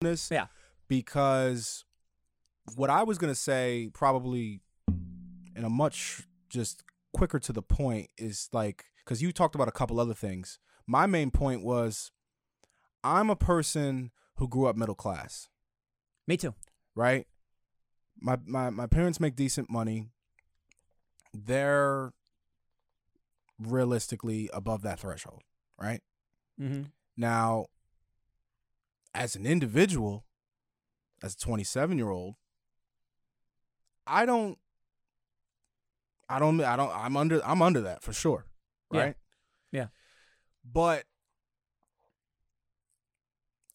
this. Yeah. Because what I was gonna say, probably in a much just quicker to the point, is like because you talked about a couple other things. My main point was, I'm a person who grew up middle class, Me too. right? My my my parents make decent money. They're realistically above that threshold, right? Mm-hmm. Now, as an individual, as a 27 year old, I don't, I don't, I don't, I'm under, I'm under that for sure, Yeah. right? Yeah. But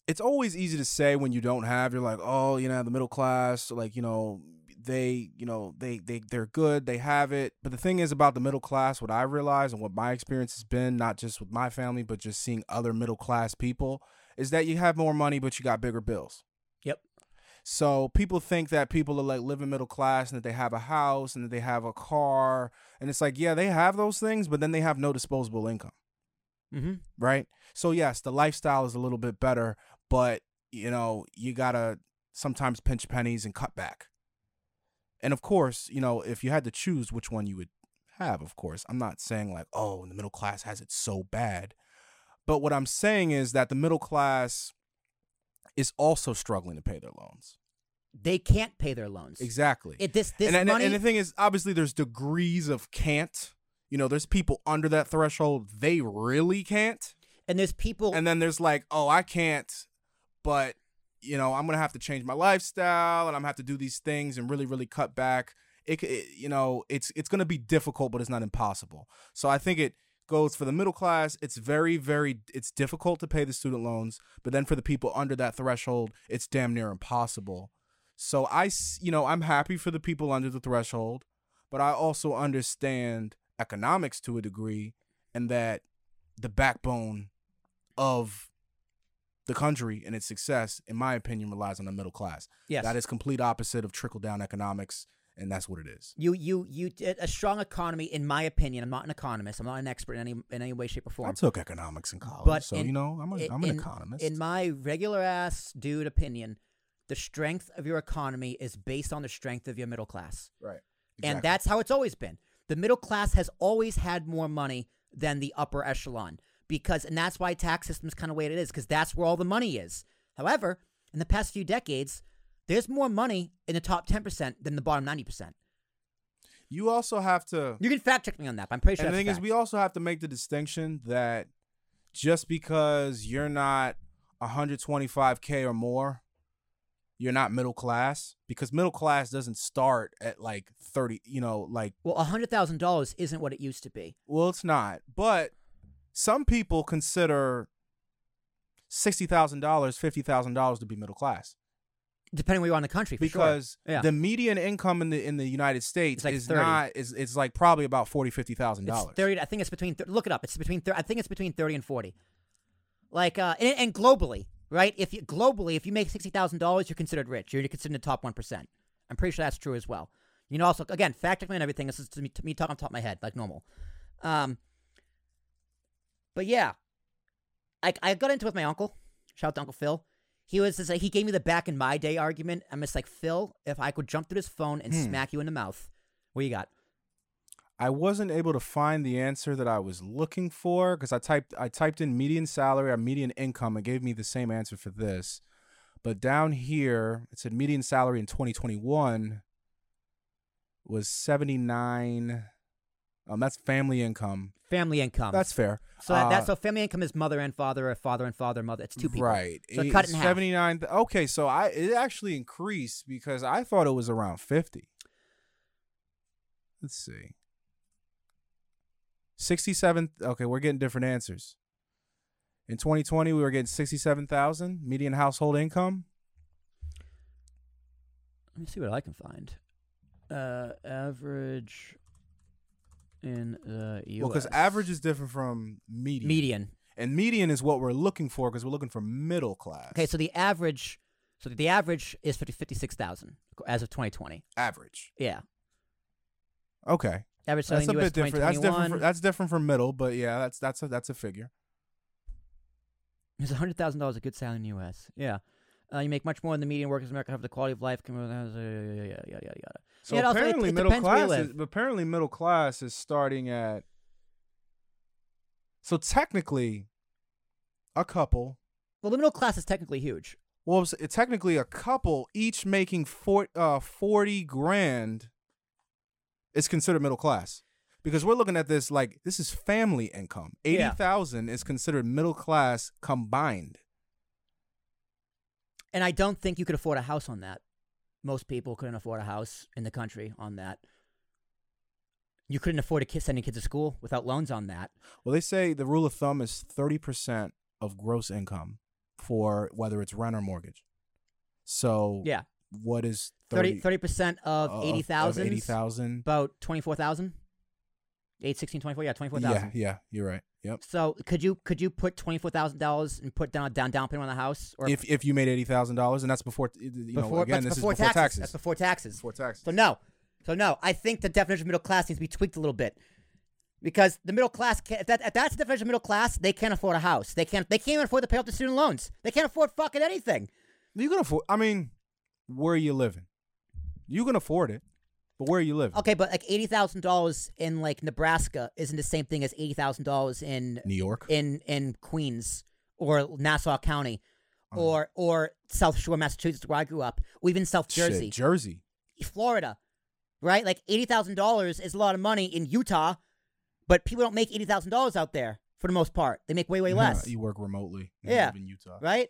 it's always easy to say when you don't have. You're like, oh, you know, the middle class, like you know, they, you know, they, they, they're good, they have it. But the thing is about the middle class, what I realize and what my experience has been, not just with my family, but just seeing other middle class people, is that you have more money, but you got bigger bills. Yep. So people think that people are like living middle class and that they have a house and that they have a car. And it's like, yeah, they have those things, but then they have no disposable income, Mm-hmm. right? So, yes, the lifestyle is a little bit better, but, you know, you got to sometimes pinch pennies and cut back. And of course, you know, if you had to choose which one you would have, of course, I'm not saying like, oh, the middle class has it so bad. But what I'm saying is that the middle class is also struggling to pay their loans. They can't pay their loans. Exactly. It, this this and, and- money. and the thing is, obviously, there's degrees of can't. You know, there's people under that threshold, they really can't. and there's people. And then there's like, oh, I can't, but, you know, I'm going to have to change my lifestyle and I'm going to have to do these things and really, really cut back. It, it you know, it's it's going to be difficult, but it's not impossible. So I think it goes for the middle class. It's very, very, it's difficult to pay the student loans, but then for the people under that threshold, it's damn near impossible. So i you know, I'm happy for the people under the threshold, but I also understand economics to a degree, and that the backbone of the country and its success, in my opinion, relies on the middle class. yes. That is complete opposite of trickle down economics, and that's what it is. You you you a strong economy, in my opinion. I'm not an economist. I'm not an expert in any in any way, shape, or form. I took economics in college, But so in- you know, I'm, a, I'm an in- economist. In my regular ass dude opinion, the strength of your economy is based on the strength of your middle class. right, And that's how it's always been. The middle class has always had more money than the upper echelon because and that's why tax system's kind of way it is because that's where all the money is. However, in the past few decades, there's more money in the top 10% than the bottom 90%. you also have to. You can fact check me on that, but I'm pretty sure and the thing a is, we also have to make the distinction that just because you're not 125k or more, you're not middle class. Because middle class doesn't start at like 30. You know, like well, $100,000 isn't what it used to be. well, it's not. But some people consider sixty thousand dollars, fifty thousand dollars to be middle class Depending where you are in the country, for sure. because Yeah. the median income in the in the United States like is 30. not is it's like probably about forty fifty thousand dollars. thirty. I think it's between. Th- look it up. It's between. I think it's between thirty and forty. Like, uh, and, and globally, right? If you globally, if you make sixty thousand dollars, you're considered rich. You're considered in the top one percent. I'm pretty sure that's true as well. You know, also again, fact checking and everything. This is to me, to me talking on top of my head, like normal. Um, but yeah, I I got into it with my uncle. Shout out to Uncle Phil. He was just like, he gave me the back in my day argument. I'm just like Phil, if I could jump through this phone and Hmm. smack you in the mouth, what you got? I wasn't able to find the answer that I was looking for because I typed I typed in median salary or median income and gave me the same answer for this. But down here it said median salary in 2021 was 79 um that's family income. Family income. That's fair. So that, Uh, that's so family income is mother and father, or father and father, mother. It's two people. Right. So cut it in half. 79 th- Okay, so I it actually increased because I thought it was around 50. Let's see. 67 Okay, we're getting different answers. In 2020 we were getting 67,000 median household income. Let me see what I can find. Uh, average in the U.S. Well, cuz average is different from median. median. And median is what we're looking for cuz we're looking for middle class. Okay, so the average, so the average is 50, 56,000 as of 2020. average. Yeah, Okay. average selling That's a U.S. bit different. That's different. 2021 From, that's different from middle, but yeah, that's that's a that's a figure. is hundred thousand dollars a good salary in the U.S. Yeah. Uh, you make much more than the median workers in America have the quality of life. Yada yada yada yada. So Yeah, it also- it- apparently it middle depends where you class is apparently middle class is starting at So technically a couple Well, the middle class is technically huge. well it's technically a couple each making four, uh 40 grand is considered middle class. Because we're looking at this like this is family income. Yeah. 80,000 is considered middle class combined. And I don't think you could afford a house on that. Most people couldn't afford a house in the country on that. You couldn't afford to sending kids to school without loans on that. Well, they say the rule of thumb is 30% of gross income for whether it's rent or mortgage. So Yeah, what is 30 30 percent of of- eighty of thousand. 80,000? About twenty four thousand. 8, 16, 24, yeah, 24,000. Yeah, yeah, you're right. Yep. So could you could you put twenty four thousand dollars and put down down down payment on the house or If if you made $80,000 and that's before you know before again this before is before taxes. That's before taxes. Before taxes. So no, so no. I think the definition of middle class needs to be tweaked a little bit because the middle class, can, if, that, if that's the definition of middle class, they can't afford a house. They can't. They can't even afford to pay off the student loans. They can't afford fucking anything. You can afford I mean, where are you living? You can afford it. But where you live? Okay, but like eighty thousand dollars in like Nebraska isn't the same thing as eighty thousand dollars in New York. in in Queens or Nassau County Uh-huh. or or South Shore, Massachusetts, where I grew up, or even South Shit, Jersey, Jersey. Florida, right? Like eighty thousand dollars is a lot of money in Utah, but people don't make eighty thousand dollars out there for the most part. They make way way less, you work remotely. Yeah. in Utah. right?